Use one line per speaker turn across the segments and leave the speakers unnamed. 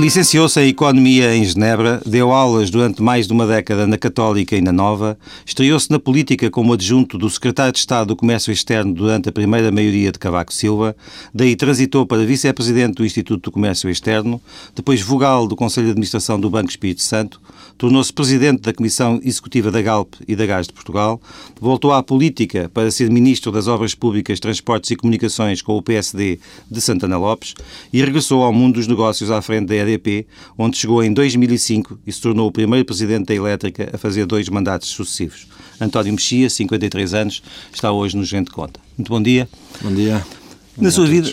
Licenciou-se em Economia em Genebra, deu aulas durante mais de uma década na Católica e na Nova, estreou-se na política como adjunto do Secretário de Estado do Comércio Externo durante a primeira maioria de Cavaco Silva, daí transitou para vice-presidente do Instituto do Comércio Externo, depois vogal do Conselho de Administração do Banco Espírito Santo, tornou-se presidente da Comissão Executiva da Galp e da Gás de Portugal, voltou à política para ser ministro das Obras Públicas, Transportes e Comunicações com o PSD de Santana Lopes e regressou ao mundo dos negócios à frente da Onde chegou em 2005 e se tornou o primeiro presidente da elétrica a fazer dois mandatos sucessivos. António Mexia, 53 anos, está hoje no Gente Conta. Muito bom dia.
Bom dia.
Bom na, sua vida,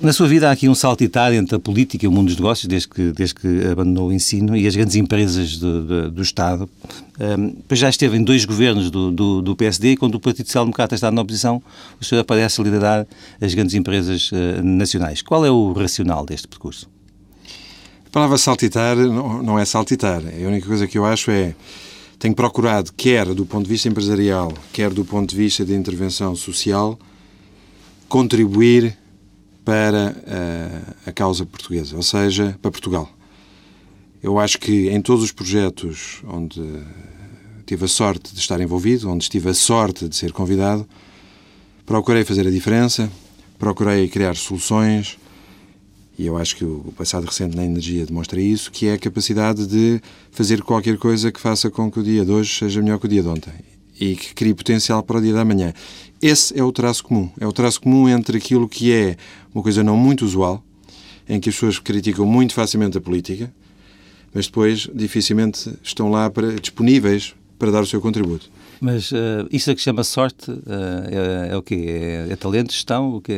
na sua vida há aqui um saltitar entre a política e o mundo dos negócios, desde que, desde que abandonou o ensino, e as grandes empresas do, do, do Estado. Um, já esteve em dois governos do, do, do PSD e quando o Partido Social Democrata está na oposição, o senhor aparece a liderar as grandes empresas uh, nacionais. Qual é o racional deste percurso?
A palavra saltitar não, não é saltitar. A única coisa que eu acho é tenho procurado, quer do ponto de vista empresarial, quer do ponto de vista de intervenção social, contribuir para a, eh, a causa portuguesa, ou seja, para Portugal. Eu acho que em todos os projetos onde tive a sorte de estar envolvido, onde tive a sorte de ser convidado, procurei fazer a diferença, procurei criar soluções, e eu acho que o passado recente na energia demonstra isso, que é a capacidade de fazer qualquer coisa que faça com que o dia de hoje seja melhor que o dia de ontem e que crie potencial para o dia da manhã. Esse é o traço comum. É o traço comum entre aquilo que é uma coisa não muito usual, em que as pessoas criticam muito facilmente a política, mas depois dificilmente estão lá para, disponíveis para dar o seu contributo.
Mas uh, isso é que chama sorte uh, é, é, o quê? É, é talento, gestão? O quê?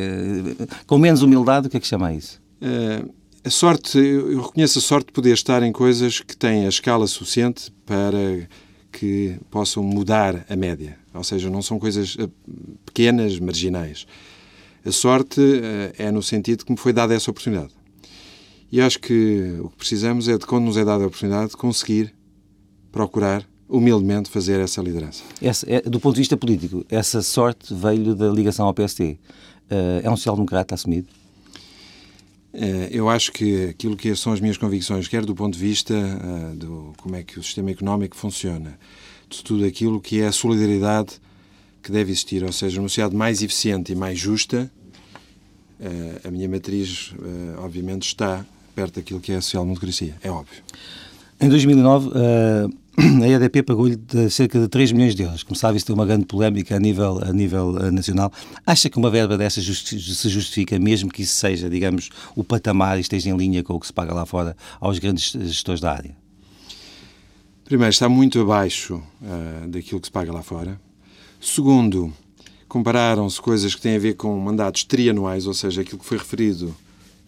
Com menos humildade, o que é que chama isso?
Uh, a sorte, eu reconheço a sorte de poder estar em coisas que têm a escala suficiente para que possam mudar a média. Ou seja, não são coisas eh, pequenas, marginais. A sorte uh, é no sentido que me foi dada essa oportunidade. E acho que o que precisamos é de, quando nos é dada a oportunidade, conseguir procurar humildemente fazer essa liderança.
Essa, é, do ponto de vista político, essa sorte veio da ligação ao PST. Uh, é um social-democrata assumido?
Eh, eu acho que aquilo que são as minhas convicções, quer do ponto de vista uh, do como é que o sistema económico funciona, de tudo aquilo que é a solidariedade que deve existir, ou seja, uma sociedade mais eficiente e mais justa, uh, a minha matriz, uh, obviamente, está perto daquilo que é a social-democracia, é óbvio.
Em 2009, a EDP pagou-lhe cerca de 3 milhões de euros. Como sabe, isso tem uma grande polémica a nível, a nível uh, nacional. Acha que uma verba dessa justi se justifica, mesmo que isso seja, digamos, o patamar e esteja em linha com o que se paga lá fora aos grandes gestores da área?
Primeiro, está muito abaixo uh, daquilo que se paga lá fora. Segundo, compararam-se coisas que têm a ver com mandatos trianuais, ou seja, aquilo que foi referido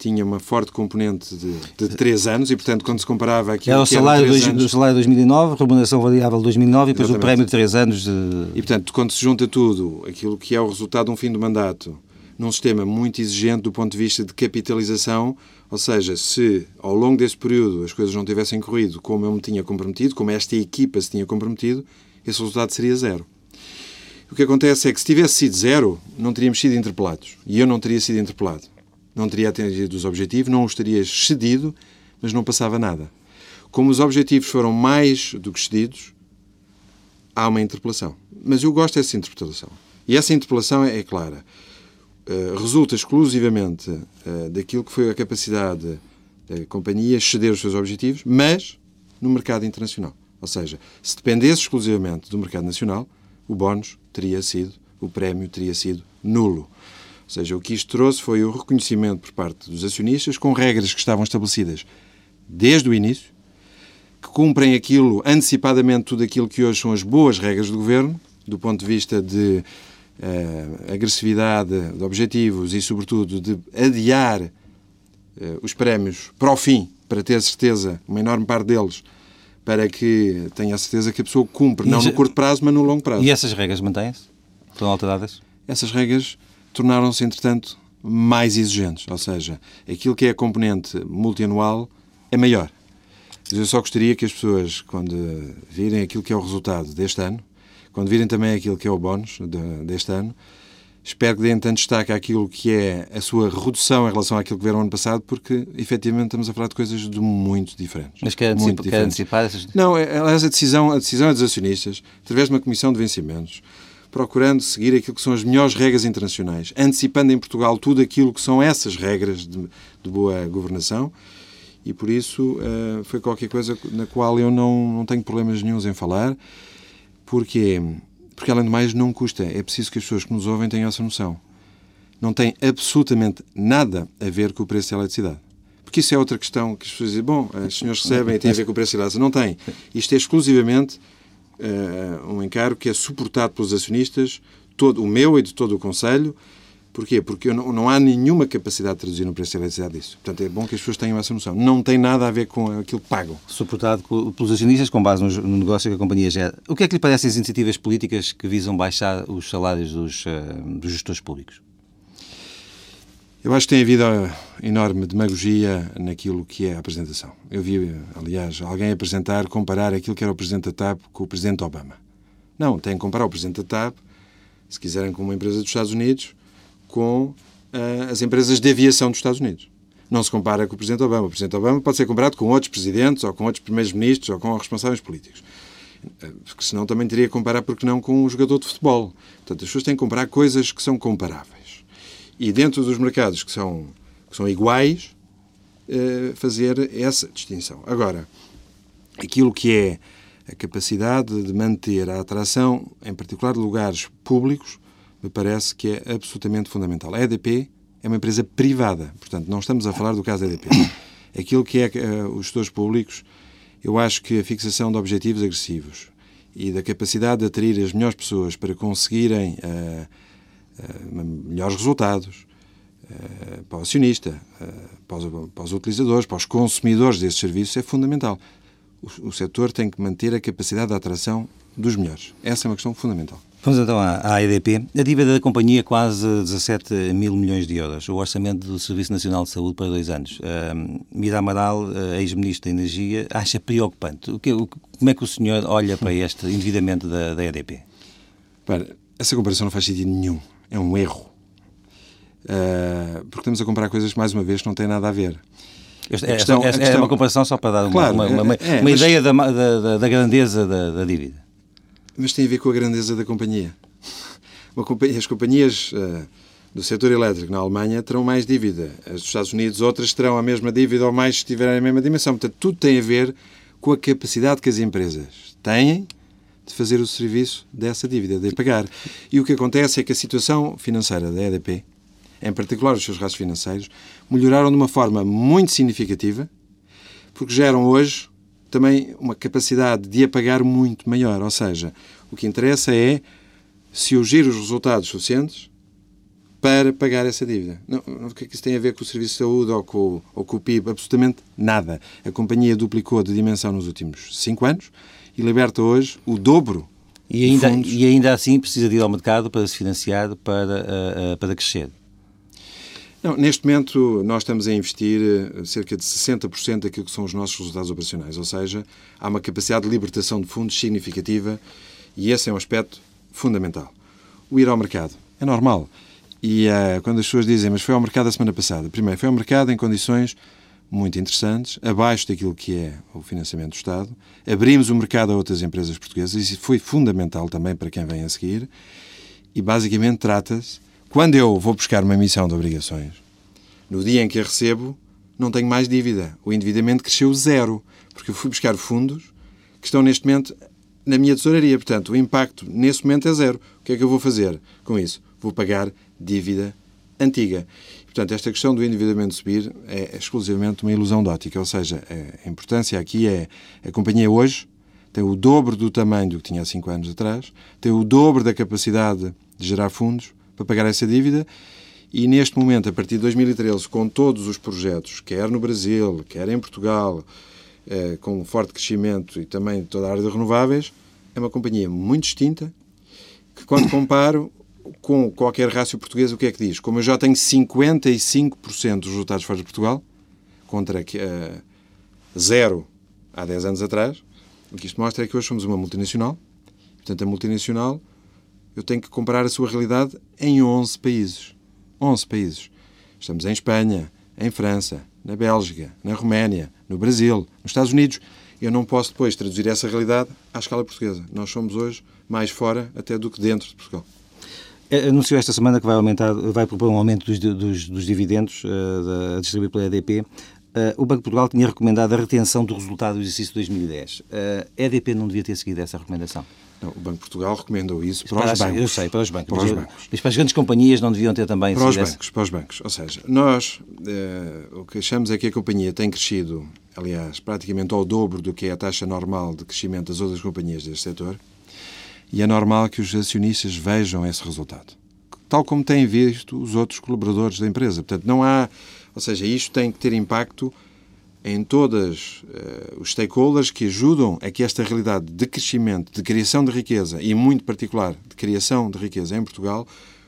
tinha uma forte componente de, de três anos e, portanto, quando se comparava aquilo
era o salário,
dois,
anos, salário de 2009, remuneração variável de 2009 e depois Exatamente. o prémio de três anos. De...
E, portanto, quando se junta tudo, aquilo que é o resultado de um fim de mandato, num sistema muito exigente do ponto de vista de capitalização, ou seja, se ao longo desse período as coisas não tivessem corrido como eu me tinha comprometido, como esta equipa se tinha comprometido, esse resultado seria zero. O que acontece é que se tivesse sido zero, não teríamos sido interpelados. E eu não teria sido interpelado não teria atingido os objetivos, não os teria excedido, mas não passava nada. Como os objetivos foram mais do que excedidos, há uma interpelação. Mas eu gosto dessa interpretação. E essa interpelação é, clara. Uh, resulta exclusivamente uh, daquilo que foi a capacidade da companhia exceder os seus objetivos, mas no mercado internacional. Ou seja, se dependesse exclusivamente do mercado nacional, o bónus teria sido, o prémio teria sido nulo. Ou seja, o que isto trouxe foi o reconhecimento por parte dos acionistas com regras que estavam estabelecidas desde o início, que cumprem aquilo, antecipadamente, tudo aquilo que hoje são as boas regras do governo, do ponto de vista de uh, agressividade de objetivos e, sobretudo, de adiar uh, os prémios para o fim, para ter certeza, uma enorme parte deles, para que tenha a certeza que a pessoa cumpre, e não no curto prazo, mas no longo prazo.
E essas regras mantêm-se? Estão alteradas?
Essas regras tornaram-se, entretanto, mais exigentes. Ou seja, aquilo que é a componente multianual é maior. Mas eu só gostaria que as pessoas, quando virem aquilo que é o resultado deste ano, quando virem também aquilo que é o bónus de, deste ano, Espero que deem tanto destaque àquilo que é a sua redução em relação àquilo que viram ano passado, porque efetivamente estamos a falar de coisas de muito diferentes.
Mas quer, antecipa, quer antecipar essas...
Não, é, aliás, a decisão, a decisão é dos acionistas, através de uma comissão de vencimentos, procurando seguir aquilo que são as melhores regras internacionais, antecipando em Portugal tudo aquilo que são essas regras de, de boa governação, e por isso uh, foi qualquer coisa na qual eu não, não tenho problemas nenhums em falar, porque porque, além de mais, não custa. É preciso que as pessoas que nos ouvem tenham essa noção. Não tem absolutamente nada a ver com o preço da eletricidade. Porque isso é outra questão que as pessoas dizem, bom, os senhores recebem e tem a ver com o preço da eletricidade. Não tem. Isto é exclusivamente uh, um encargo que é suportado pelos acionistas, todo o meu e de todo o Conselho, Porquê? Porque não, não, há nenhuma capacidade de traduzir no preço da eletricidade disso. Portanto, é bom que as pessoas tenham essa noção. Não tem nada a ver com aquilo que pagam.
Suportado pelos acionistas com base no, negócio que a companhia gera. O que é que lhe parecem as iniciativas políticas que visam baixar os salários dos, uh, dos gestores públicos?
Eu acho que tem havido enorme demagogia naquilo que é a apresentação. Eu vi, aliás, alguém apresentar, comparar aquilo que era o Presidente da TAP com o Presidente Obama. Não, tem que comparar o Presidente da TAP, se quiserem, com uma empresa dos Estados Unidos, com uh, as empresas de aviação dos Estados Unidos. Não se compara com o Presidente Obama. O Presidente Obama pode ser comparado com outros presidentes, ou com outros primeiros-ministros, ou com responsáveis políticos. Eh, porque senão também teria que comparar, porque não, com um jogador de futebol. Portanto, as pessoas têm que comparar coisas que são comparáveis. E dentro dos mercados que são, que são iguais, uh, fazer essa distinção. Agora, aquilo que é a capacidade de manter a atração, em particular de lugares públicos, me parece que é absolutamente fundamental. A EDP é uma empresa privada, portanto, não estamos a falar do caso da EDP. Aquilo que é uh, os gestores públicos, eu acho que a fixação de objetivos agressivos e da capacidade de atrair as melhores pessoas para conseguirem uh, melhores resultados para o acionista, para os, para os, utilizadores, para os consumidores desses serviços é fundamental. O, o setor tem que manter a capacidade de atração dos melhores. Essa é uma questão fundamental.
Vamos então à, EDP. A dívida da companhia é quase 17 mil milhões de euros. O orçamento do Serviço Nacional de Saúde para dois anos. Uh, Mira Amaral, ex-ministro da Energia, acha preocupante. O que, o, como é que o senhor olha para este endividamento da, da EDP?
Para, essa comparação não faz sentido nenhum. É um erro. Uh, porque estamos a comparar coisas, mais uma vez, que não têm nada a ver.
É, questão, é, é, é, uma comparação só para dar uma, claro, uma, uma, uma, é, uma ideia da, da, da, grandeza da, da dívida
mas tem a ver com a grandeza da companhia. companhia as companhias uh, do setor elétrico na Alemanha terão mais dívida. As dos Estados Unidos, outras terão a mesma dívida ou mais se tiverem a mesma dimensão. Portanto, tudo tem a ver com a capacidade que as empresas têm de fazer o serviço dessa dívida, de pagar. E o que acontece é que a situação financeira da EDP, em particular os seus gastos financeiros, melhoraram de uma forma muito significativa, porque geram hoje também uma capacidade de apagar muito maior. Ou seja, o que interessa é se eu giro os resultados suficientes para pagar essa dívida. Não, o que é que isso tem a ver com o Serviço de Saúde ou com, ou com o PIB? Absolutamente nada. A companhia duplicou de dimensão nos últimos cinco anos e liberta hoje o dobro
e ainda, e ainda assim precisa de ir ao mercado para se financiar, para, uh, uh, para crescer.
Não, neste momento, nós estamos a investir eh, cerca de 60% daquilo que são os nossos resultados operacionais, ou seja, há uma capacidade de libertação de fundos significativa e esse é um aspecto fundamental. O ir ao mercado é normal. E uh, quando as pessoas dizem, mas foi ao mercado a semana passada, primeiro, foi ao mercado em condições muito interessantes, abaixo daquilo que é o financiamento do Estado. Abrimos o mercado a outras empresas portuguesas, isso foi fundamental também para quem vem a seguir. E basicamente trata-se quando eu vou buscar uma emissão de obrigações, no dia em que a recebo, não tenho mais dívida. O endividamento cresceu zero, porque eu fui buscar fundos que estão neste momento na minha tesouraria. Portanto, o impacto nesse momento é zero. O que é que eu vou fazer com isso? Vou pagar dívida antiga. Portanto, esta questão do endividamento subir é exclusivamente uma ilusão de ótica. Ou seja, a importância aqui é a companhia hoje tem o dobro do tamanho do que tinha há 5 anos atrás, tem o dobro da capacidade de gerar fundos, para pagar essa dívida. E neste momento, a partir de 2013, com todos os projetos, quer no Brasil, quer em Portugal, eh, com um forte crescimento e também toda a área de renováveis, é uma companhia muito distinta, que quando comparo com qualquer rácio português, o que é que diz? Como eu já tenho 55% dos resultados fora de Portugal, contra uh, zero há 10 anos atrás, o que isto mostra é que hoje somos uma multinacional. Portanto, a multinacional eu tenho que comparar a sua realidade em 11 países. 11 países. Estamos em Espanha, em França, na Bélgica, na Roménia, no Brasil, nos Estados Unidos. Eu não posso depois traduzir essa realidade à escala portuguesa. Nós somos hoje mais fora até do que dentro de Portugal.
É, anunciou esta semana que vai, aumentar, vai propor um aumento dos, dos, dos dividendos uh, da, distribuído pela EDP. Uh, eh, o Banco de Portugal tinha recomendado a retenção do resultado do exercício 2010. Uh, a EDP não devia ter seguido essa recomendação?
Não, o Banco de Portugal recomendou isso para, para os bancos.
Eu sei, para os bancos.
Para
os bancos. Mas para as grandes companhias não deviam ter também...
Para os bancos, essa... para os bancos. Ou seja, nós o que achamos é que a companhia tem crescido, aliás, praticamente ao dobro do que é a taxa normal de crescimento das outras companhias deste setor e é normal que os acionistas vejam esse resultado tal como têm visto os outros colaboradores da empresa. Portanto, não há. Ou seja, isto tem que ter impacto em todos uh, os stakeholders que ajudam a que esta realidade de crescimento, de criação de riqueza e, muito particular, de criação de riqueza em Portugal,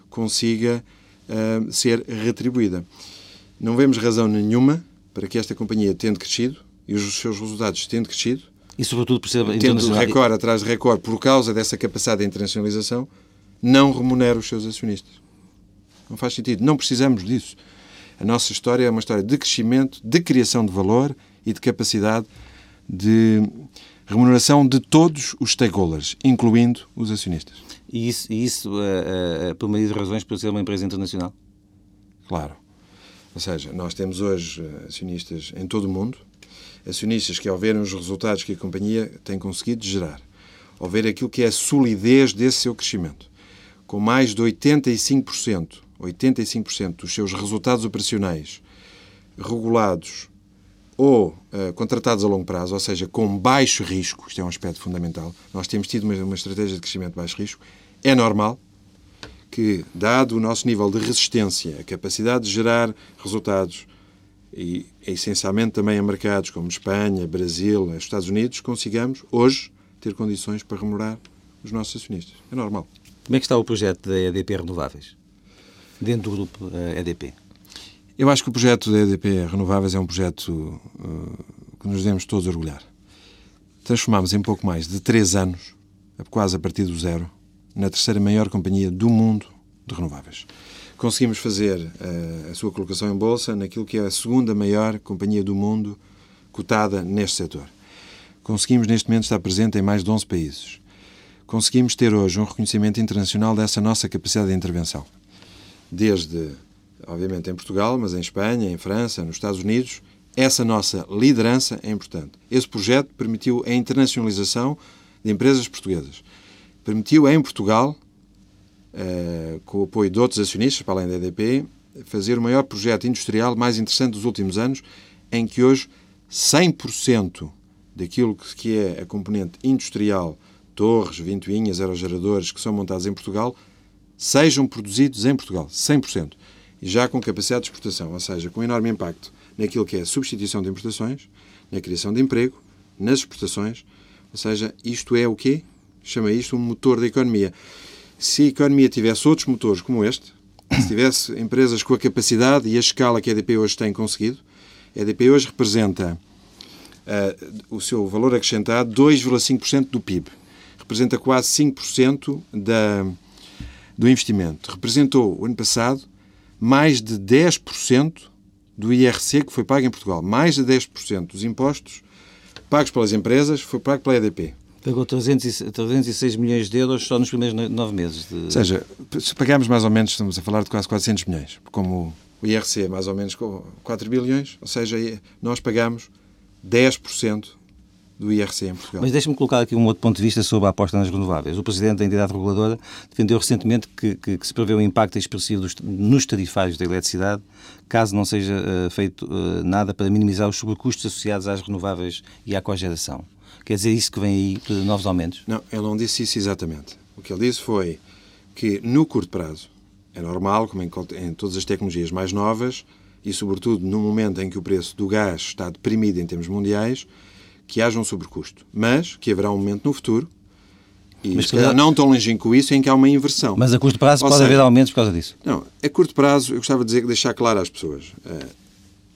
consiga uh, ser retribuída. Não vemos razão nenhuma para que esta companhia, tendo crescido e os seus resultados tendo crescido,
e sobretudo por ser
tendo recorde atrás de recorde por causa dessa capacidade de internacionalização, não remunera os seus acionistas. Não faz sentido. Não precisamos disso. A nossa história é uma história de crescimento, de criação de valor e de capacidade de remuneração de todos os stakeholders, incluindo os acionistas.
E isso, e isso uh, uh, por meio de razões para ser uma empresa internacional?
Claro. Ou seja, nós temos hoje acionistas em todo o mundo, acionistas que, ao verem os resultados que a companhia tem conseguido gerar, ao ver aquilo que é a solidez desse seu crescimento, com mais de 85%, 85% dos seus resultados operacionais regulados ou uh, contratados a longo prazo, ou seja, com baixo risco, isto é um aspecto fundamental, nós temos tido uma, uma estratégia de crescimento de baixo risco, é normal que, dado o nosso nível de resistência, a capacidade de gerar resultados, e essencialmente também a mercados como Espanha, Brasil, Estados Unidos, consigamos, hoje, ter condições para remunerar os nossos acionistas. É normal.
Como é que está o projeto da EDP Renováveis? Dentro do grupo EDP? Eh,
Eu acho que o projeto da EDP Renováveis é um projeto uh, que nos devemos todos orgulhar. Transformámos em pouco mais de três anos, quase a partir do zero, na terceira maior companhia do mundo de renováveis. Conseguimos fazer uh, a sua colocação em bolsa naquilo que é a segunda maior companhia do mundo cotada neste setor. Conseguimos, neste momento, estar presente em mais de 11 países conseguimos ter hoje um reconhecimento internacional dessa nossa capacidade de intervenção. Desde, obviamente, em Portugal, mas em Espanha, em França, nos Estados Unidos, essa nossa liderança é importante. Esse projeto permitiu a internacionalização de empresas portuguesas. Permitiu em Portugal, eh, com o apoio de outros acionistas, para além da EDP, fazer o maior projeto industrial mais interessante dos últimos anos, em que hoje 100% daquilo que é a componente industrial torres, ventoinhas, aerogeradores que são montados em Portugal sejam produzidos em Portugal, 100%. E já com capacidade de exportação, ou seja, com enorme impacto naquilo que é a substituição de importações, na criação de emprego, nas exportações. Ou seja, isto é o quê? Chama isto um motor da economia. Se a economia tivesse outros motores como este, se tivesse empresas com a capacidade e a escala que a EDP hoje tem conseguido, a EDP hoje representa uh, o seu valor acrescentado 2,5% do PIB representa quase 5% da, do investimento. Representou, o ano passado, mais de 10% do IRC que foi pago em Portugal. Mais de 10% dos impostos pagos pelas empresas foi pago pela EDP.
Pagou 306 milhões de euros só nos primeiros nove meses. De...
Ou seja, se pagarmos mais ou menos, estamos a falar de quase 400 milhões, como o IRC é mais ou menos 4 bilhões, ou seja, nós pagamos 10% do IRC em Portugal.
Mas deixe-me colocar aqui um outro ponto de vista sobre a aposta nas renováveis. O Presidente da entidade reguladora defendeu recentemente que, que, que se prevê um impacto expressivo dos, nos tarifários da eletricidade, caso não seja uh, feito uh, nada para minimizar os sobrecustos associados às renováveis e à cogeração. Quer dizer isso que vem aí novos aumentos?
Não, ele não disse isso exatamente. O que ele disse foi que no curto prazo, é normal, como em, em todas as tecnologias mais novas, e sobretudo no momento em que o preço do gás está deprimido em termos mundiais, que haja um sobrecusto, mas que haverá um momento no futuro e mas, se não tão longínquo isso, em que há uma inversão.
Mas a curto prazo Ou pode seja, haver aumentos por causa disso?
Não, a curto prazo, eu gostava de dizer, deixar claro às pessoas. Eh,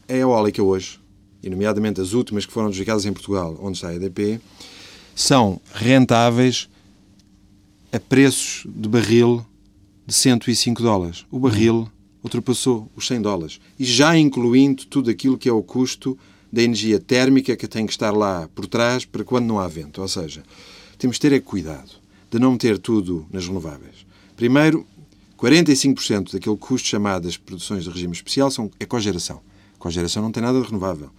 a eólica hoje, e nomeadamente as últimas que foram adjudicadas em Portugal, onde está a EDP, são rentáveis a preços de barril de 105 dólares. O barril ultrapassou os 100 dólares. E já incluindo tudo aquilo que é o custo da energia térmica que tem que estar lá por trás para quando não há vento. Ou seja, temos de ter é cuidado de não meter tudo nas renováveis. Primeiro, 45% daquele custo chamado as produções de regime especial são, é cogeração. Cogeração não tem nada de renovável.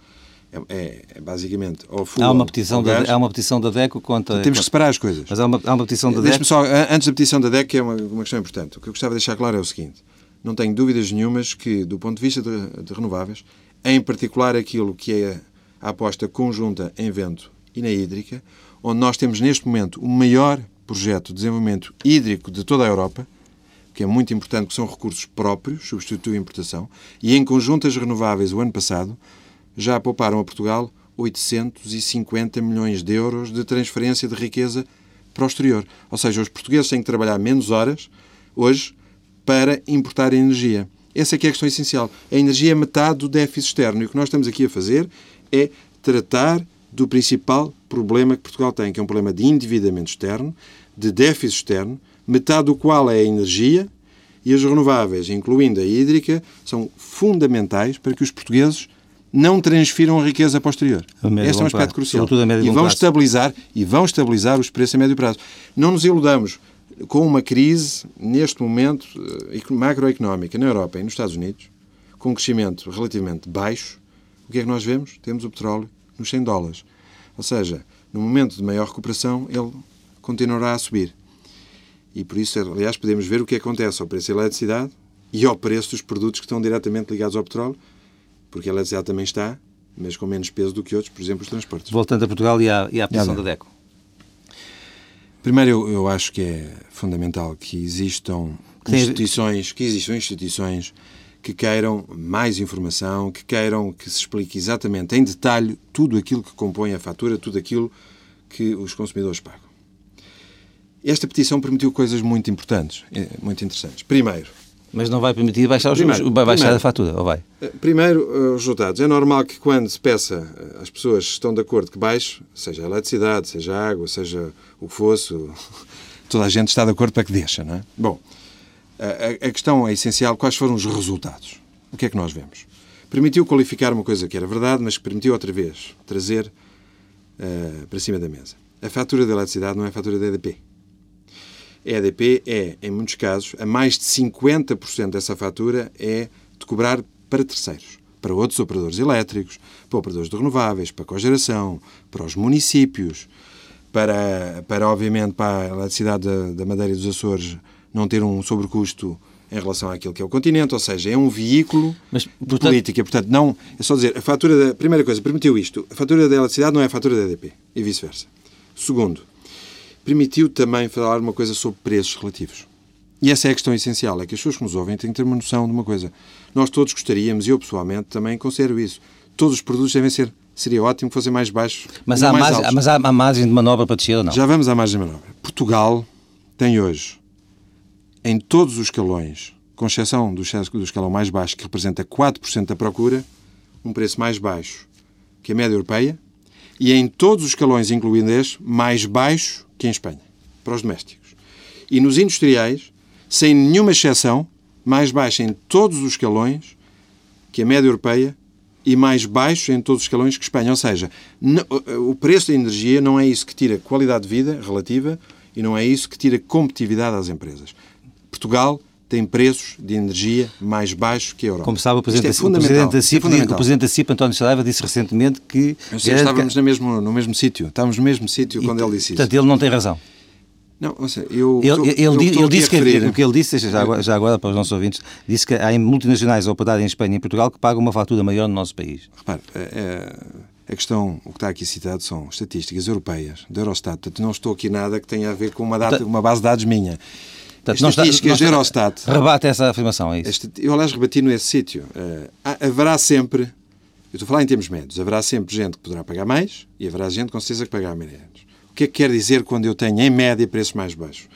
É, é, é basicamente ou
há uma petição da há uma petição da DECO contra
temos que separar as coisas.
Mas há uma, há uma petição da DECO.
só antes da petição da DECO que é uma, uma questão importante. O que eu gostava de deixar claro é o seguinte. Não tenho dúvidas nenhumas que do ponto de vista de, de renováveis em particular aquilo que é a aposta conjunta em vento e na hídrica onde nós temos neste momento o maior projeto de desenvolvimento hídrico de toda a Europa que é muito importante, que são recursos próprios, substitui a importação, e em conjuntas renováveis o ano passado já pouparam a Portugal 850 milhões de euros de transferência de riqueza para o exterior. Ou seja, os portugueses têm que trabalhar menos horas hoje para importar energia. Essa é que é a questão essencial. A energia é metade do déficit externo e o que nós estamos aqui a fazer é tratar do principal problema que Portugal tem, que é um problema de endividamento externo, de déficit externo, metade do qual é a energia e as renováveis, incluindo a hídrica, são fundamentais para que os portugueses não transfiram a riqueza posterior. Este é um aspecto crucial. E vão estabilizar e vão estabilizar os preços a médio prazo. Não nos iludamos com uma crise neste momento eh, macroeconómica na Europa e nos Estados Unidos, com um crescimento relativamente baixo. O que é que nós vemos? Temos o petróleo nos 100 dólares. Ou seja, no momento de maior recuperação, ele continuará a subir. E por isso, aliás, podemos ver o que acontece ao preço da eletricidade e ao preço dos produtos que estão diretamente ligados ao petróleo, porque a eletricidade também está, mas com menos peso do que outros, por exemplo, os transportes.
Voltando a Portugal e à, e à posição da DECO.
Primeiro, eu, eu, acho que é fundamental que existam instituições, que existam instituições que queiram mais informação, que queiram que se explique exatamente em detalhe tudo aquilo que compõe a fatura, tudo aquilo que os consumidores pagam. Esta petição permitiu coisas muito importantes, eh, muito interessantes. Primeiro,
mas não vai permitir baixar, os, primeiro, vai baixar primeiro, a fatura, ou vai?
Eh, primeiro, eh, os resultados. É normal que quando se peça, as pessoas estão de acordo que baixe, seja a eletricidade, seja a água, seja o fosso, toda a gente está de acordo para que deixa, não é? Bom, a, a questão é essencial. Quais foram os resultados? O que é que nós vemos? Permitiu qualificar uma coisa que era verdade, mas que permitiu outra vez trazer uh, para cima da mesa. A fatura da eletricidade não é a fatura da EDP. A EDP é, em muitos casos, a mais de 50% dessa fatura é de cobrar para terceiros, para outros operadores elétricos, para operadores de renováveis, para a cogeração, para os municípios, para, para obviamente, para a eletricidade da, da Madeira e dos Açores não ter um sobrecusto em relação àquilo que é o continente, ou seja, é um veículo Mas, portanto... de política. Portanto, não, é só dizer, a fatura da. Primeira coisa, permitiu isto. A fatura da eletricidade não é a fatura da EDP e vice-versa. Segundo, permitiu também falar uma coisa sobre preços relativos. E essa é a questão essencial, é que as pessoas que nos ouvem têm que ter uma noção de uma coisa. Nós todos gostaríamos, e eu pessoalmente também considero isso, todos os produtos devem ser, seria ótimo que fossem mais baixos,
mas, há,
mais
margem, mas há, há margem de manobra para descer ou não?
Já vamos à margem de manobra. Portugal tem hoje, em todos os escalões, com exceção do, do escalão mais baixo, que representa 4% da procura, um preço mais baixo que a média europeia, e em todos os escalões, incluindo este, mais baixo que em Espanha, para os domésticos. E nos industriais, sem nenhuma exceção, mais baixo em todos os escalões que a média europeia e mais baixo em todos os escalões que Espanha. Ou seja, o preço da energia não é isso que tira qualidade de vida relativa e não é isso que tira competitividade às empresas. Portugal tem preços de energia mais baixos que a Europa.
Como sabe, o Presidente, é o presidente da CIP, é o Presidente da CIP, António Saraiva, disse recentemente que...
estávamos no mesmo, no mesmo sítio. Estávamos no mesmo sítio quando ele disse isso.
Portanto, ele não tem razão.
Não, seja, eu,
ele, ele, ele, ele disse que, o que ele disse, já agora, já agora, para os nossos ouvintes, disse que há multinacionais a operar em Espanha e em Portugal que pagam uma fatura maior no nosso país.
Repare, é, é, a questão, o que está aqui citado são estatísticas europeias, da Eurostat. Portanto, não estou aqui nada que tenha a ver com uma, data, uma base de dados minha.
Portanto, estatísticas da Eurostat. Rebate essa afirmação, é isso?
Eu, aliás, rebati nesse sítio. Uh, haverá sempre, eu estou a falar em termos médios, haverá sempre gente que poderá pagar mais e haverá gente com certeza que pagará menos. O que é que quer dizer quando eu tenho, em média, preços mais baixos?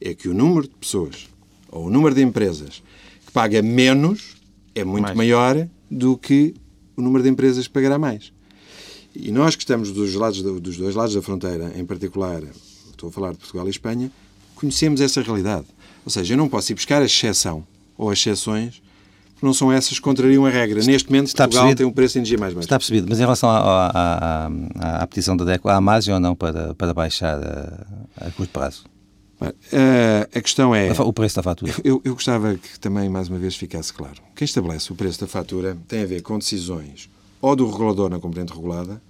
É que o número de pessoas ou o número de empresas que paga menos é muito mais. maior do que o número de empresas que pagará mais. E nós que estamos dos, lados, dos dois lados da fronteira, em particular, estou a falar de Portugal e Espanha, conhecemos essa realidade. Ou seja, eu não posso ir buscar a exceção ou as exceções porque não são essas que contrariam a regra. Neste momento, Está Portugal percebido? tem um preço de energia mais baixo.
Está percebido. Mas em relação à, à, à, petição da DECO, há margem ou não para, para baixar a, a curto prazo?
A questão é.
O preço da fatura.
Eu, eu gostava que também, mais uma vez, ficasse claro. Quem estabelece o preço da fatura tem a ver com decisões ou do regulador na componente regulada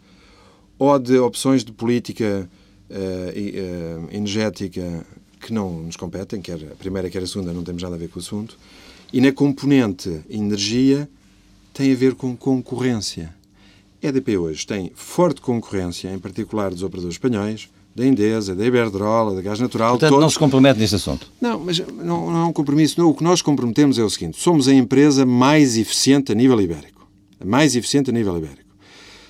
ou de opções de política uh, uh, energética que não nos competem, quer a primeira, quer a segunda, não temos nada a ver com o assunto. E na componente energia tem a ver com concorrência. A EDP hoje tem forte concorrência, em particular dos operadores espanhóis, da Endesa, da Iberdrola, da Gás Natural.
Portanto, todos... não se compromete neste assunto?
Não, mas não, não é um compromisso. Não. O que nós comprometemos é o seguinte: somos a empresa mais eficiente a nível ibérico. A mais eficiente a nível ibérico.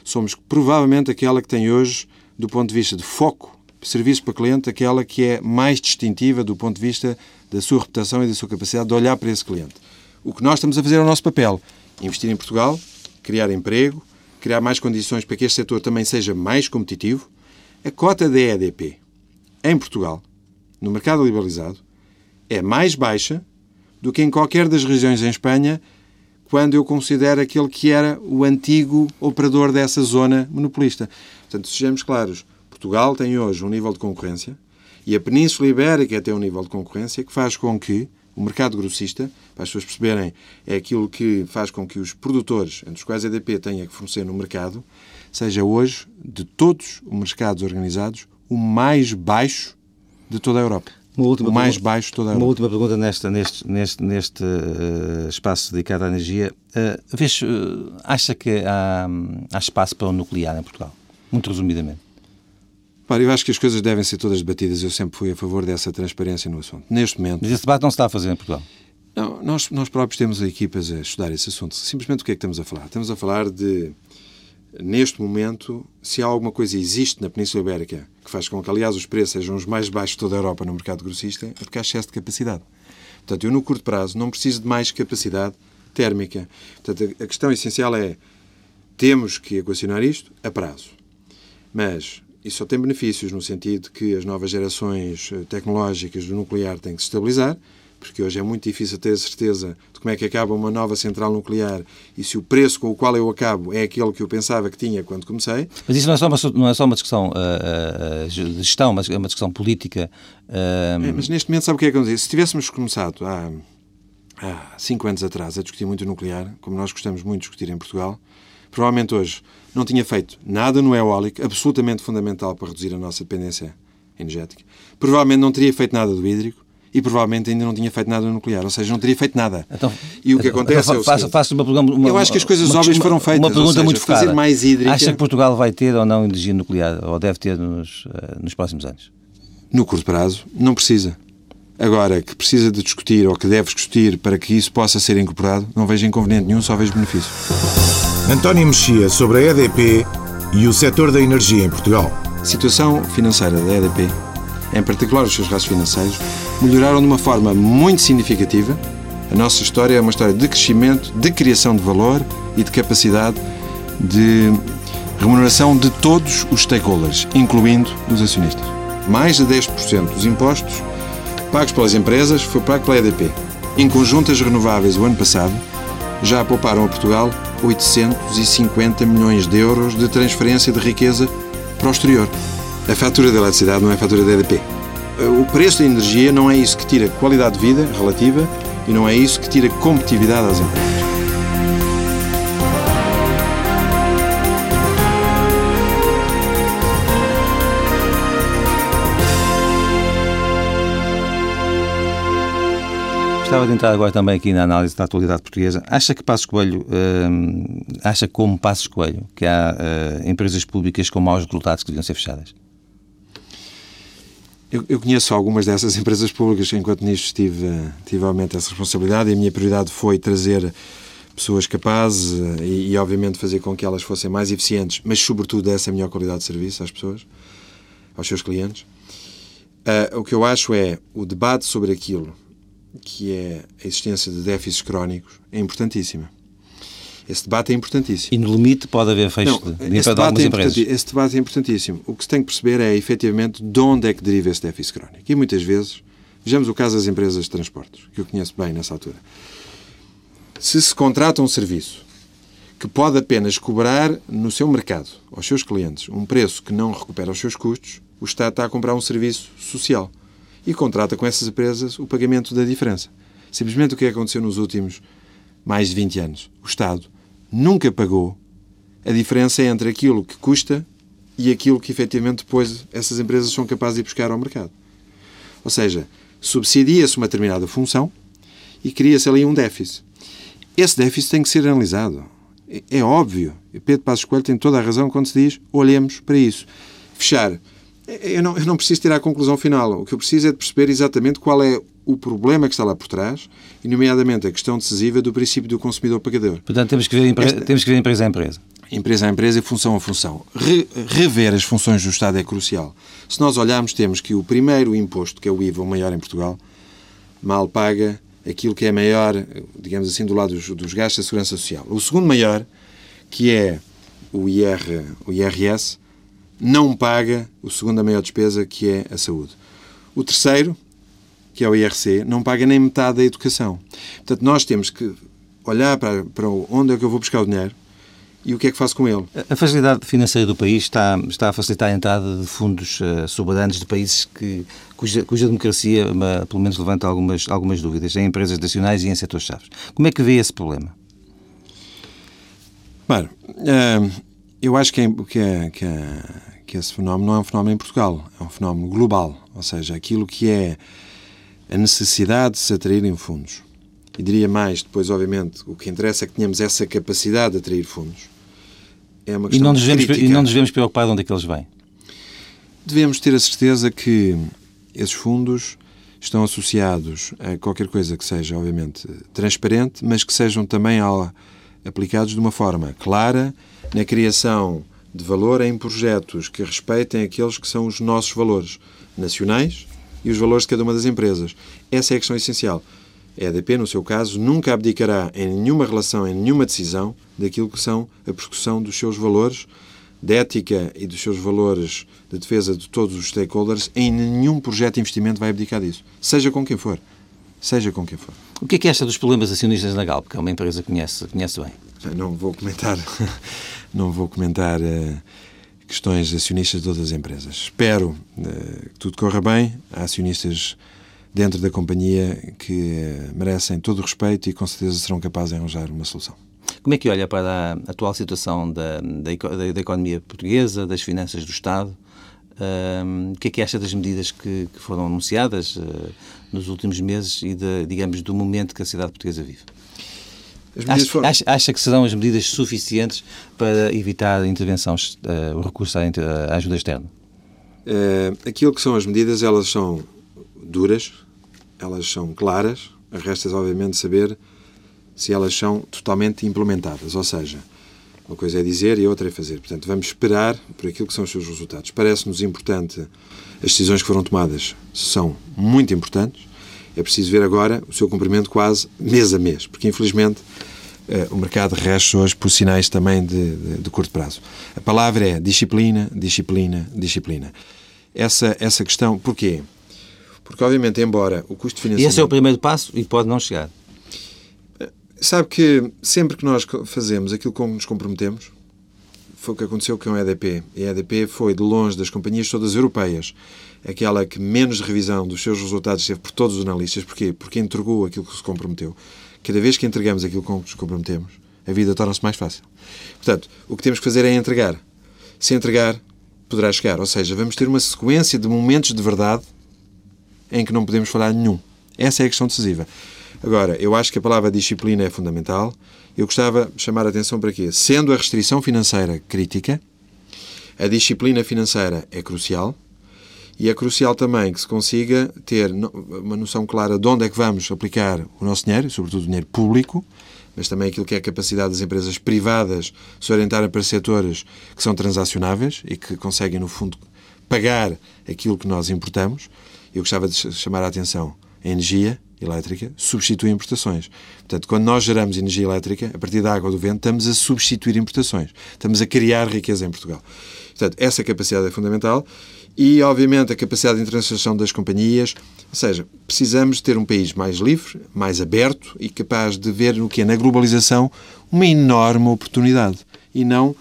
Somos provavelmente aquela que tem hoje, do ponto de vista de foco, serviço para cliente, aquela que é mais distintiva do ponto de vista da sua reputação e da sua capacidade de olhar para esse cliente. O que nós estamos a fazer é o nosso papel: investir em Portugal, criar emprego, criar mais condições para que este setor também seja mais competitivo a cota da EDP em Portugal, no mercado liberalizado, é mais baixa do que em qualquer das regiões em Espanha, quando eu considero aquele que era o antigo operador dessa zona monopolista. Portanto, sejamos claros, Portugal tem hoje um nível de concorrência e a Península Ibérica tem um nível de concorrência que faz com que o mercado grossista, para as pessoas perceberem, é aquilo que faz com que os produtores, entre os quais a EDP tenha que fornecer no mercado, seja hoje, de todos os mercados organizados, o mais baixo de toda a Europa. o mais baixo de toda a Europa.
Uma última pergunta nesta, neste, neste, neste uh, espaço dedicado à energia. Uh, vês, uh, acha que há, há espaço para o nuclear em Portugal? Muito resumidamente.
Para, eu acho que as coisas devem ser todas debatidas. Eu sempre fui a favor dessa transparência no assunto. Neste momento.
Mas esse debate não se está a fazer em Portugal?
Não, nós, nós próprios temos equipas a estudar esse assunto. Simplesmente o que é que estamos a falar? Estamos a falar de neste momento, se há alguma coisa existe na Península Ibérica que faz com que, aliás, os preços sejam os mais baixos de toda a Europa no mercado grossista, é porque há excesso de capacidade. Portanto, eu, no curto prazo, não preciso de mais capacidade térmica. Portanto, a questão essencial é temos que equacionar isto a prazo. Mas isso só tem benefícios no sentido que as novas gerações eh, tecnológicas do nuclear têm que se estabilizar porque hoje é muito difícil ter certeza de como é que acaba uma nova central nuclear e se o preço com o qual eu acabo é aquele que eu pensava que tinha quando comecei.
Mas isso não é só uma, não é só uma discussão uh, de gestão, mas é uma discussão política.
Uh... É, mas neste momento, sabe o que é que eu dizer? Se tivéssemos começado há, há cinco anos atrás a discutir muito o nuclear, como nós gostamos muito de discutir em Portugal, provavelmente hoje não tinha feito nada no eólico, absolutamente fundamental para reduzir a nossa dependência energética. Provavelmente não teria feito nada do hídrico e provavelmente ainda não tinha feito nada nuclear, ou seja, não teria feito nada. Então, e o que então, acontece então, é o faço,
faço uma, uma,
Eu acho que as coisas uma, óbvias foram feitas.
Uma pergunta
seja,
muito focada.
Fazer mais hídrica...
Acha que Portugal vai ter ou não energia nuclear, ou deve ter nos, uh, nos próximos anos?
No curto prazo, não precisa. Agora, que precisa de discutir ou que deve discutir para que isso possa ser incorporado, não vejo inconveniente nenhum, só vejo benefício.
António Mexia sobre a EDP e o setor da energia em Portugal.
A situação financeira da EDP em particular os seus gastos financeiros, melhoraram de uma forma muito significativa. A nossa história é uma história de crescimento, de criação de valor e de capacidade de remuneração de todos os stakeholders, incluindo os acionistas. Mais de 10% dos impostos pagos pelas empresas foi pago pela EDP. Em conjunto, as renováveis, o ano passado, já pouparam a Portugal 850 milhões de euros de transferência de riqueza para o exterior. A fatura da eletricidade não é a fatura da EDP. O preço da energia não é isso que tira qualidade de vida relativa e não é isso que tira competitividade às empresas.
Gostava de entrar agora também aqui na análise da atualidade portuguesa. Acha que Passos Coelho, hum, acha como Passos Coelho, que há uh, empresas públicas com maus resultados que deviam ser fechadas?
Eu, eu, conheço algumas dessas empresas públicas, enquanto nisto tive, tive essa responsabilidade e a minha prioridade foi trazer pessoas capazes eh, e, e, obviamente, fazer com que elas fossem mais eficientes, mas, sobretudo, essa melhor qualidade de serviço às pessoas, aos seus clientes. Uh, o que eu acho é o debate sobre aquilo que é a existência de déficits crónicos é importantíssima. Esse debate é importantíssimo.
E no limite pode haver fecho Não, de, esse,
debate
é
empresas. esse debate é importantíssimo. O que se tem que perceber é, efetivamente, de onde é que deriva esse déficit crónico. E muitas vezes Vejamos o caso das empresas de transportes, que eu conheço bem nessa altura. Se se contrata um serviço que pode apenas cobrar no seu mercado, aos seus clientes, um preço que não recupera os seus custos, o Estado está a comprar um serviço social e contrata com essas empresas o pagamento da diferença. Simplesmente o que aconteceu nos últimos mais de 20 anos. O Estado nunca pagou a diferença entre aquilo que custa e aquilo que efetivamente depois essas empresas são capazes de buscar ao mercado. Ou seja, subsidia-se uma determinada função e cria-se ali um déficit. Esse déficit tem que ser analisado. É, é óbvio. Pedro Passos Coelho tem toda a razão quando se diz olhemos para isso. Fechar. Eu não, eu não preciso tirar a conclusão final. O que eu preciso é de perceber exatamente qual é o problema que está lá por trás, e nomeadamente a questão decisiva do princípio do consumidor pagador.
Portanto, temos que ver, empre... Esta... temos que ver empresa a empresa.
Empresa a empresa e função a função. Re rever as funções do Estado é crucial. Se nós olharmos, temos que o primeiro imposto, que é o IVA, o maior em Portugal, mal paga aquilo que é maior, digamos assim, do lado dos, dos gastos da segurança social. O segundo maior, que é o, IR, o IRS, não paga o segundo a maior despesa, que é a saúde. O terceiro, que é o IRC, não paga nem metade da educação. Portanto, nós temos que olhar para, para onde é que eu vou buscar o dinheiro e o que é que faço com ele.
A facilidade financeira do país está, está a facilitar a entrada de fundos uh, soberanos de países que, cuja, cuja democracia, uh, pelo menos, levanta algumas, algumas dúvidas, em empresas nacionais e em setores-chave. Como é que vê esse problema?
Bom, uh, eu acho que, é, que, é, que, é, que esse fenómeno não é um fenómeno em Portugal, é um fenómeno global. Ou seja, aquilo que é a necessidade de se atraírem fundos. E diria mais, depois, obviamente, o que interessa é que tenhamos essa capacidade de atrair fundos.
É uma questão e não, devemos, e não nos devemos preocupar de onde é que eles vêm?
Devemos ter a certeza que esses fundos estão associados a qualquer coisa que seja, obviamente, transparente, mas que sejam também aplicados de uma forma clara na criação de valor em projetos que respeitem aqueles que são os nossos valores nacionais e os valores de cada uma das empresas. Essa é a questão essencial. A EDP, no seu caso, nunca abdicará em nenhuma relação, em nenhuma decisão, daquilo que são a persecução dos seus valores de ética e dos seus valores de defesa de todos os stakeholders. Em nenhum projeto de investimento vai abdicar disso. Seja com quem for. Seja com quem for.
O que é que esta dos problemas acionistas na Galp, que é uma empresa que conhece, conhece bem?
Não vou comentar, não vou comentar uh, questões acionistas de outras empresas. Espero uh, que tudo corra bem. Há acionistas dentro da companhia que uh, merecem todo o respeito e com certeza serão capazes de arranjar uma solução.
Como é que olha para a atual situação da, da, da economia portuguesa, das finanças do Estado? Uh, o que é que acha das medidas que, que foram anunciadas uh, nos últimos meses e, de, digamos, do momento que a sociedade portuguesa vive? Acha, foram... acha, acha, que serão as medidas suficientes para evitar a intervenção, uh, o recurso à, à ajuda externa?
Uh, aquilo que são as medidas, elas são duras, elas são claras, resta obviamente saber se elas são totalmente implementadas, ou seja, uma coisa é dizer e a outra é fazer. Portanto, vamos esperar por aquilo que são os seus resultados. Parece-nos importante, as decisões que foram tomadas são muito importantes, é preciso ver agora o seu cumprimento quase mês a mês, porque infelizmente eh, o mercado rege hoje por sinais também de, de, de, curto prazo. A palavra é disciplina, disciplina, disciplina. Essa, essa questão, porquê? Porque, obviamente, embora o custo financeiro...
E esse é o primeiro passo e pode não chegar.
Eh, sabe que sempre que nós fazemos aquilo com que nos comprometemos, foi o que aconteceu com a EDP. E a EDP foi, de longe das companhias todas europeias, aquela que menos revisão dos seus resultados teve por todos os analistas. Porquê? Porque entregou aquilo que se comprometeu. Cada vez que entregamos aquilo com que nos comprometemos, a vida torna-se mais fácil. Portanto, o que temos que fazer é entregar. Se entregar, poderá chegar. Ou seja, vamos ter uma sequência de momentos de verdade em que não podemos falar nenhum. Essa é a questão decisiva. Agora, eu acho que a palavra disciplina é fundamental. Eu gostava de chamar a atenção para quê? Sendo a restrição financeira crítica, a disciplina financeira é crucial e é crucial também que se consiga ter uma noção clara de onde é que vamos aplicar o nosso dinheiro, sobretudo o dinheiro público, mas também aquilo que é a capacidade das empresas privadas se orientarem para setores que são transacionáveis e que conseguem, no fundo, pagar aquilo que nós importamos. Eu gostava de chamar a atenção a energia elétrica substitui importações. Portanto, quando nós geramos energia elétrica, a partir da água do vento, estamos a substituir importações. Estamos a criar riqueza em Portugal. Portanto, essa capacidade é fundamental e, obviamente, a capacidade de internacionalização das companhias. Ou seja, precisamos ter um país mais livre, mais aberto e capaz de ver no que é na globalização uma enorme oportunidade e não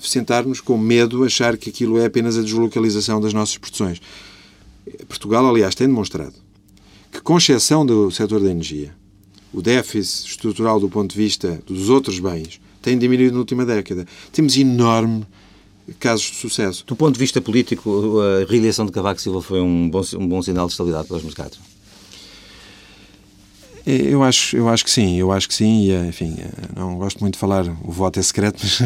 sentarmos com medo, achar que aquilo é apenas a deslocalização das nossas produções. Portugal, aliás, tem demonstrado que, com exceção do setor da energia, o déficit estrutural do ponto de vista dos outros bens tem diminuído na última década. Temos enorme casos de sucesso.
Do ponto de vista político, a reeleição de Cavaco Silva foi um bom, um bom sinal de estabilidade para os mercados?
Eu acho, eu acho que sim, eu acho que sim, e enfim, não gosto muito de falar, o voto é secreto, mas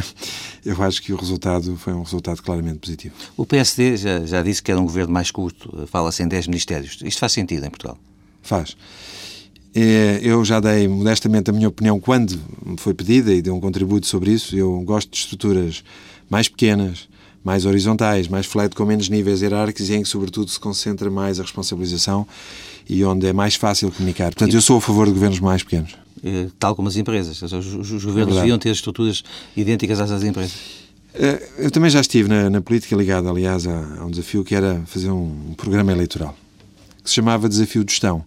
eu acho que o resultado foi um resultado claramente positivo.
O PSD já, já disse que era um governo mais curto, fala-se em 10 ministérios. Isto faz sentido em Portugal?
Faz. Eu já dei modestamente a minha opinião quando me foi pedida e dei um contributo sobre isso. Eu gosto de estruturas mais pequenas, mais horizontais, mais flat, com menos níveis hierárquicos e em que, sobretudo, se concentra mais a responsabilização e onde é mais fácil comunicar. Portanto, eu sou a favor de governos mais pequenos.
Eh, tal como as empresas. Os, os governos é deviam ter estruturas idênticas às das empresas.
Eh, eu também já estive na, na política ligada, aliás, a, a, um desafio que era fazer um, um programa eleitoral que se chamava Desafio de Gestão.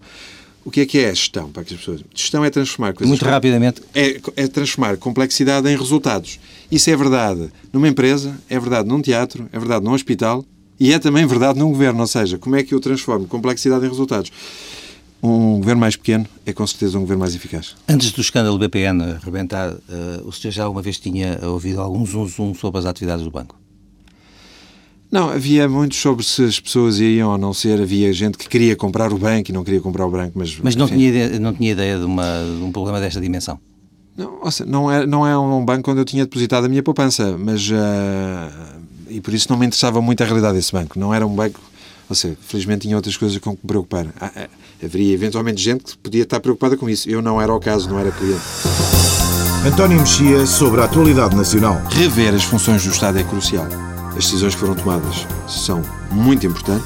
O que é que é a gestão para as pessoas? Gestão é transformar coisas.
Muito rapidamente.
É, é transformar complexidade em resultados. Isso é verdade numa empresa, é verdade num teatro, é verdade num hospital e é também verdade num governo. Ou seja, como é que eu transformo complexidade em resultados? Um governo mais pequeno é com certeza um governo mais eficaz.
Antes do escândalo BPN arrebentar, uh, o senhor já uma vez tinha ouvido algum zum, zum sobre as atividades do banco?
Não, havia muito sobre se as pessoas iam ou não ser. Havia gente que queria comprar o banco e não queria comprar o banco, mas...
Mas não, tinha ideia, não tinha ideia de, uma, de um problema desta dimensão?
Não, seja, não, é, não é um banco onde eu tinha depositado a minha poupança, mas... Uh, e por isso não me interessava muito a realidade desse banco. Não era um banco... Ou seja, felizmente tinha outras coisas com que me preocupar. Ah, ah, haveria eventualmente gente que podia estar preocupada com isso. Eu não era o caso, não era cliente.
António Mexia sobre a atualidade nacional.
Rever as funções do Estado é crucial as decisões que foram tomadas são muito importantes.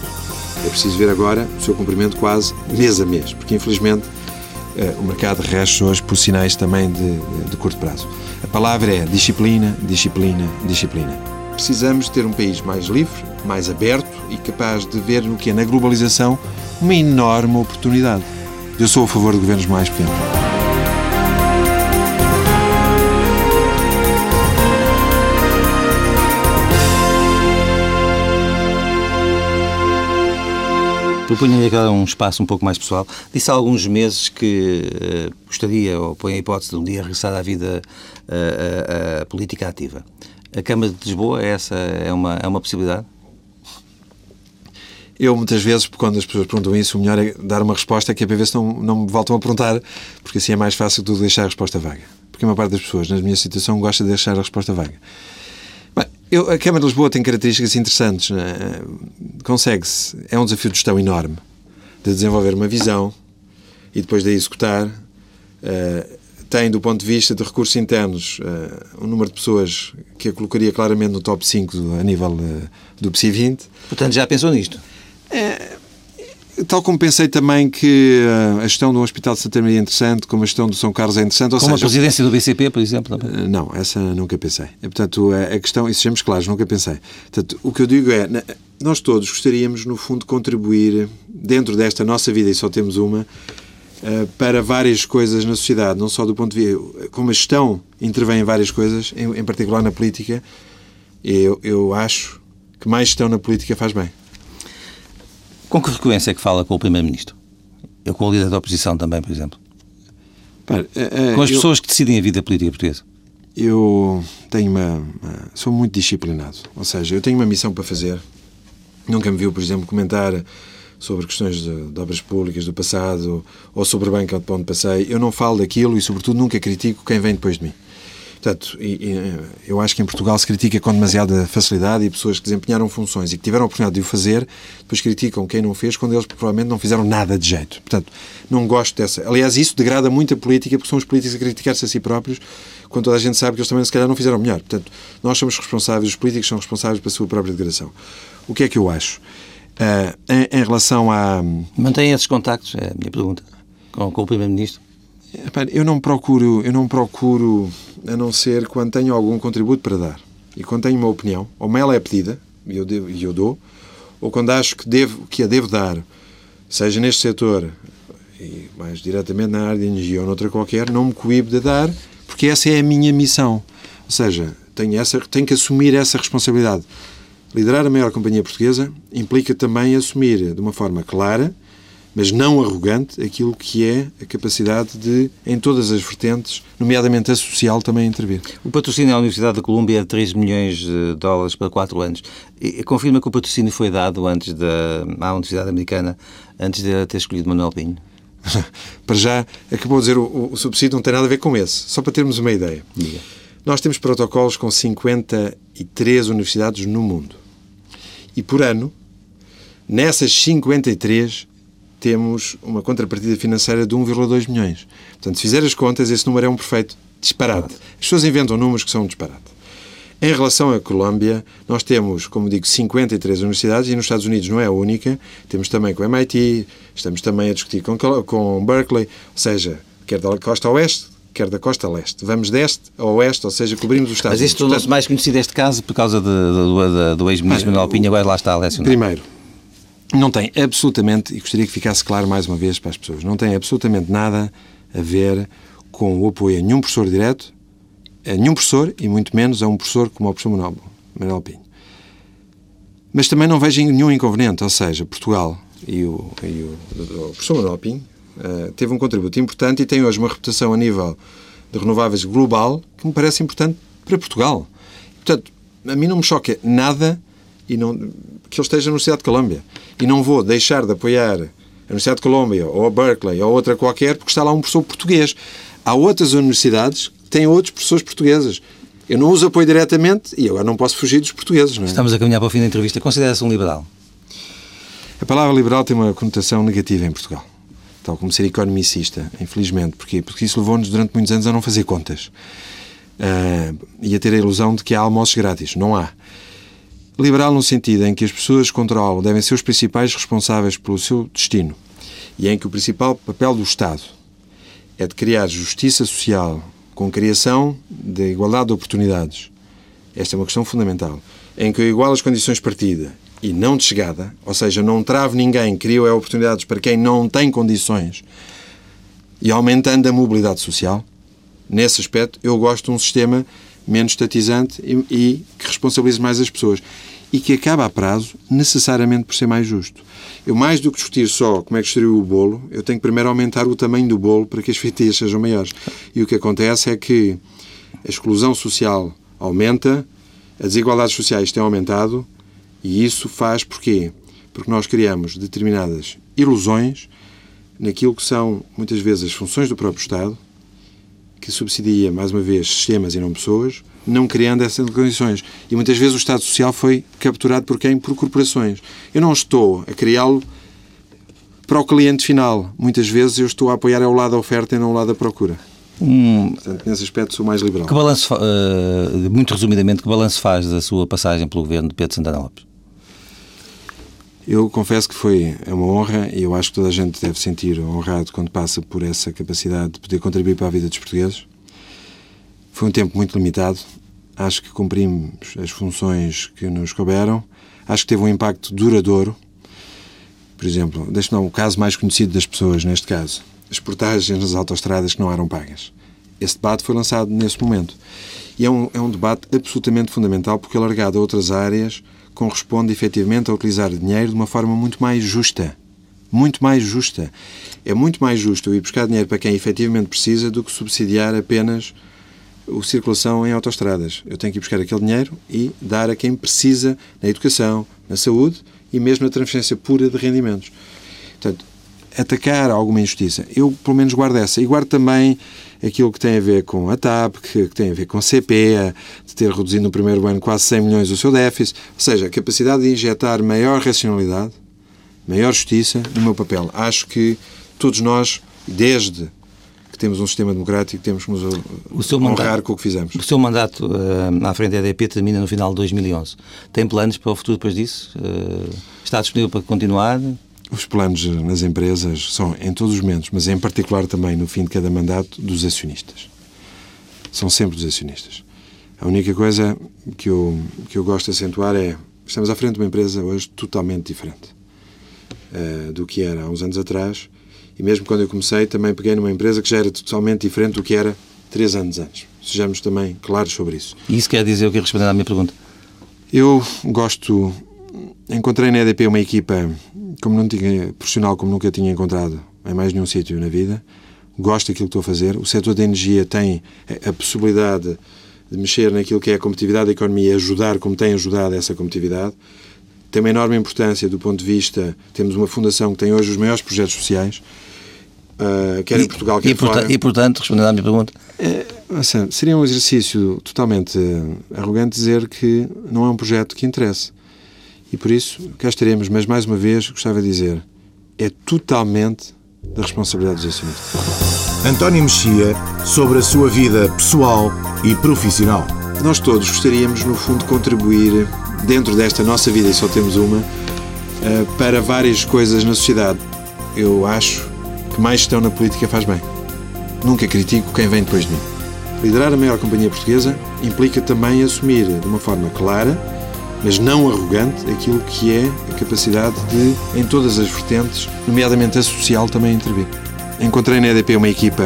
É preciso ver agora o seu cumprimento quase mês a mês, porque infelizmente eh, o mercado rege hoje por sinais também de, de curto prazo. A palavra é disciplina, disciplina, disciplina. Precisamos ter um país mais livre, mais aberto e capaz de ver no que é na globalização uma enorme oportunidade. Eu sou a favor de governos mais pequenos.
Propunha-lhe agora um espaço um pouco mais pessoal. Disse há alguns meses que uh, gostaria, ou põe a hipótese de um dia regressar à vida uh, uh, política ativa. A Câmara de Lisboa, essa é uma, é uma possibilidade?
Eu, muitas vezes, quando as pessoas perguntam isso, o melhor é dar uma resposta que é para ver se não, não me voltam a perguntar, porque assim é mais fácil do deixar a resposta vaga. Porque a maior parte das pessoas, na minha situação, gosta de deixar a resposta vaga. Eu, a Câmara de Lisboa tem características interessantes. É? Consegue-se. É um desafio de gestão enorme de desenvolver uma visão e depois de a executar. Uh, tem, do ponto de vista de recursos internos, uh, um número de pessoas que a colocaria claramente no top 5 do, a nível uh, do PSI 20.
Portanto, já pensou nisto?
É, Tal como pensei também que eh, a gestão do Hospital de Santa Maria é interessante, como a gestão do São Carlos é interessante.
como seja, a presidência do BCP, por exemplo?
Também. Eh, não, essa nunca pensei. Portanto, a questão, e sejamos claros, nunca pensei. Portanto, o que eu digo é, nós todos gostaríamos, no fundo, de contribuir dentro desta nossa vida, e só temos uma, eh, para várias coisas na sociedade, não só do ponto de vista. Como a gestão intervém em várias coisas, em, particular na política, eu, eu acho que mais gestão na política faz bem.
Com que frequência é que fala com o Primeiro-Ministro? Eu com o líder da oposição também, por exemplo. Para, uh, com as eu, pessoas que decidem a vida política portuguesa.
Eu tenho uma, uma, Sou muito disciplinado. Ou seja, eu tenho uma missão para fazer. Nunca me viu, por exemplo, comentar sobre questões de, de obras públicas do passado ou sobre a banca de onde passei. Eu não falo daquilo e, sobretudo, nunca critico quem vem depois de mim. Portanto, eu acho que em Portugal se critica com demasiada facilidade e pessoas que desempenharam funções e que tiveram a oportunidade de o fazer, depois criticam quem não fez quando eles provavelmente não fizeram nada de jeito. Portanto, não gosto dessa. Aliás, isso degrada muito a política porque são os políticos a criticar-se a si próprios quando toda a gente sabe que eles também se calhar não fizeram melhor. Portanto, nós somos responsáveis, os políticos são responsáveis pela sua própria degradação. O que é que eu acho? Uh, em, em, relação a.
Mantém esses contactos, é a minha pergunta, com, com o Primeiro-Ministro?
Eu não procuro, eu não procuro, a não ser quando tenho algum contributo para dar. E quando tenho uma opinião, ou ela é pedida, e eu, devo, e eu dou, ou quando acho que, devo, que a devo dar, seja neste setor, e mais diretamente na área de energia ou noutra qualquer, não me coíbe de dar, porque essa é a minha missão. Ou seja, tenho, essa, tenho que assumir essa responsabilidade. Liderar a maior companhia portuguesa implica também assumir de uma forma clara, mas não arrogante, aquilo que é a capacidade de, em todas as vertentes, nomeadamente a social, também intervir.
O patrocínio à Universidade da Colômbia é de 3 milhões de dólares para 4 anos. E confirma que o patrocínio foi dado antes da, à Universidade Americana, antes de ter escolhido Manuel Pinho?
para já, acabou de dizer, o, o, subsídio não tem nada a ver com esse. Só para termos uma ideia. Diga. Nós temos protocolos com 53 universidades no mundo. E por ano, nessas 53, temos uma contrapartida financeira de 1,2 milhões. Portanto, se fizer as contas, esse número é um perfeito disparate. As pessoas inventam números que são um disparate. Em relação à Colômbia, nós temos, como digo, 53 universidades e nos Estados Unidos não é a única. Temos também com o MIT, estamos também a discutir com, com Berkeley, ou seja, quer da costa oeste, quer da costa leste. Vamos deste a oeste, ou seja, cobrimos os Estados
Mas isso tornou-se mais conhecido este caso por causa de, de, de, do ex-ministro Manuel Pinho, agora lá está a lecionar.
Primeiro, não tem absolutamente, e gostaria que ficasse claro mais uma vez para as pessoas, não tem absolutamente nada a ver com o apoio a nenhum professor direto, a nenhum professor e muito menos a um professor como o professor Manuel, Manuel Pinho. Mas também não vejo nenhum inconveniente, ou seja, Portugal e o, e o, o professor Manuel Pinho uh, teve um contributo importante e tem hoje uma reputação a nível de renováveis global que me parece importante para Portugal. Portanto, a mim não me choca nada e não, que ele esteja na Universidade de Colômbia. E não vou deixar de apoiar a Universidade de Colômbia ou a Berkeley ou outra qualquer porque está lá um professor português. Há outras universidades têm outros professores portugueses. Eu não os apoio diretamente e agora não posso fugir dos portugueses. É?
Estamos a caminhar para o fim da entrevista. Considera-se um liberal?
A palavra liberal tem uma conotação negativa em Portugal. Tal como ser economicista, infelizmente. Porquê? Porque isso levou-nos durante muitos anos a não fazer contas. Uh, e a ter a ilusão de que há almoços grátis. Não há. Liberal no sentido em que as pessoas que controlam devem ser os principais responsáveis pelo seu destino e em que o principal papel do Estado é de criar justiça social com criação de igualdade de oportunidades. Esta é uma questão fundamental. Em que eu igualo as condições de partida e não de chegada, ou seja, não travo ninguém, crio oportunidades para quem não tem condições e aumentando a mobilidade social. Nesse aspecto, eu gosto de um sistema menos estatizante e, e que responsabilize mais as pessoas e que acaba a prazo necessariamente por ser mais justo. Eu, mais do que discutir só como é que distribuiu o bolo, eu tenho que primeiro aumentar o tamanho do bolo para que as fatias sejam maiores. E o que acontece é que a exclusão social aumenta, as desigualdades sociais têm aumentado e isso faz porquê? Porque nós criamos determinadas ilusões naquilo que são, muitas vezes, as funções do próprio Estado, que subsidia, mais uma vez, sistemas e não pessoas, não criando essas condições. E muitas vezes o Estado Social foi capturado por quem? Por corporações. Eu não estou a criá-lo para o cliente final. Muitas vezes eu estou a apoiar ao lado da oferta e não ao lado da procura. Hum, Portanto, nesse aspecto sou mais liberal.
Que balanço, uh, muito resumidamente, que balanço faz da sua passagem pelo governo de Pedro Santana Lopes?
Eu confesso que foi é uma honra e eu acho que toda a gente deve sentir honrado quando passa por essa capacidade de poder contribuir para a vida dos portugueses. Foi um tempo muito limitado. Acho que cumprimos as funções que nos couberam. Acho que teve um impacto duradouro. Por exemplo, deixe-me o caso mais conhecido das pessoas, neste caso. As portagens nas autoestradas que não eram pagas. Esse debate foi lançado nesse momento. E é um, é um debate absolutamente fundamental porque, alargado a outras áreas, corresponde efetivamente a utilizar dinheiro de uma forma muito mais justa. Muito mais justa. É muito mais justo eu ir buscar dinheiro para quem efetivamente precisa do que subsidiar apenas a circulação em autoestradas. Eu tenho que ir buscar aquele dinheiro e dar a quem precisa na educação, na saúde e mesmo na transferência pura de rendimentos. Portanto, atacar alguma injustiça. Eu, pelo menos, guardo essa. E guardo também aquilo que tem a ver com a TAP, que, que tem a ver com a CP, de ter reduzido no primeiro ano quase 100 milhões o seu déficit. Ou seja, a capacidade de injetar maior racionalidade, maior justiça no meu papel. Acho que todos nós, desde que temos um sistema democrático, temos que nos honrar mandato, com o que fizemos.
O seu mandato uh, à frente da EDP termina no final de 2011. Tem planos para o futuro depois disso? Uh, está disponível para continuar?
Os planos nas empresas são em todos os momentos, mas em particular também no fim de cada mandato, dos acionistas. São sempre dos acionistas. A única coisa que eu, que eu gosto de acentuar é Estamos à frente de uma empresa hoje totalmente diferente uh, do que era há uns anos atrás. E mesmo quando eu comecei, também peguei numa empresa que já era totalmente diferente do que era três anos antes. Sejamos também claros sobre isso.
E isso quer dizer o que respondendo à minha pergunta?
Eu gosto. Encontrei na EDP uma equipa como não tinha profissional como nunca tinha encontrado em mais nenhum sítio na vida. Gosto daquilo que estou a fazer. O setor da energia tem a possibilidade de mexer naquilo que é a competitividade da economia e ajudar como tem ajudado essa competitividade. Tem uma enorme importância do ponto de vista. Temos uma fundação que tem hoje os maiores projetos sociais, uh, quer em Portugal, quer
e,
fora.
E, portanto, respondendo à minha pergunta.
É, assim, seria um exercício totalmente arrogante dizer que não é um projeto que interesse. E por isso, cá estaremos, mas mais uma vez gostava de dizer: é totalmente da responsabilidade dos acionistas.
António Mexia sobre a sua vida pessoal e profissional.
Nós todos gostaríamos, no fundo, contribuir dentro desta nossa vida, e só temos uma, eh, para várias coisas na sociedade. Eu acho que mais gestão na política faz bem. Nunca critico quem vem depois de mim. Liderar a maior companhia portuguesa implica também assumir de uma forma clara, mas não arrogante, aquilo que é a capacidade de, em todas as vertentes, nomeadamente a social, também intervir. Encontrei na EDP uma equipa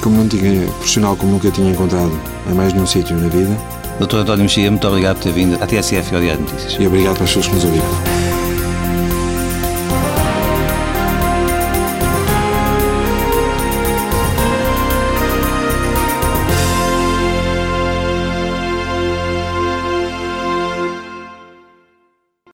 como não tinha profissional como nunca tinha encontrado em mais nenhum sítio na vida.
Doutor António Mexia, muito obrigado por ter vindo à TSF de Notícias.
E obrigado para as pessoas que nos ouviram.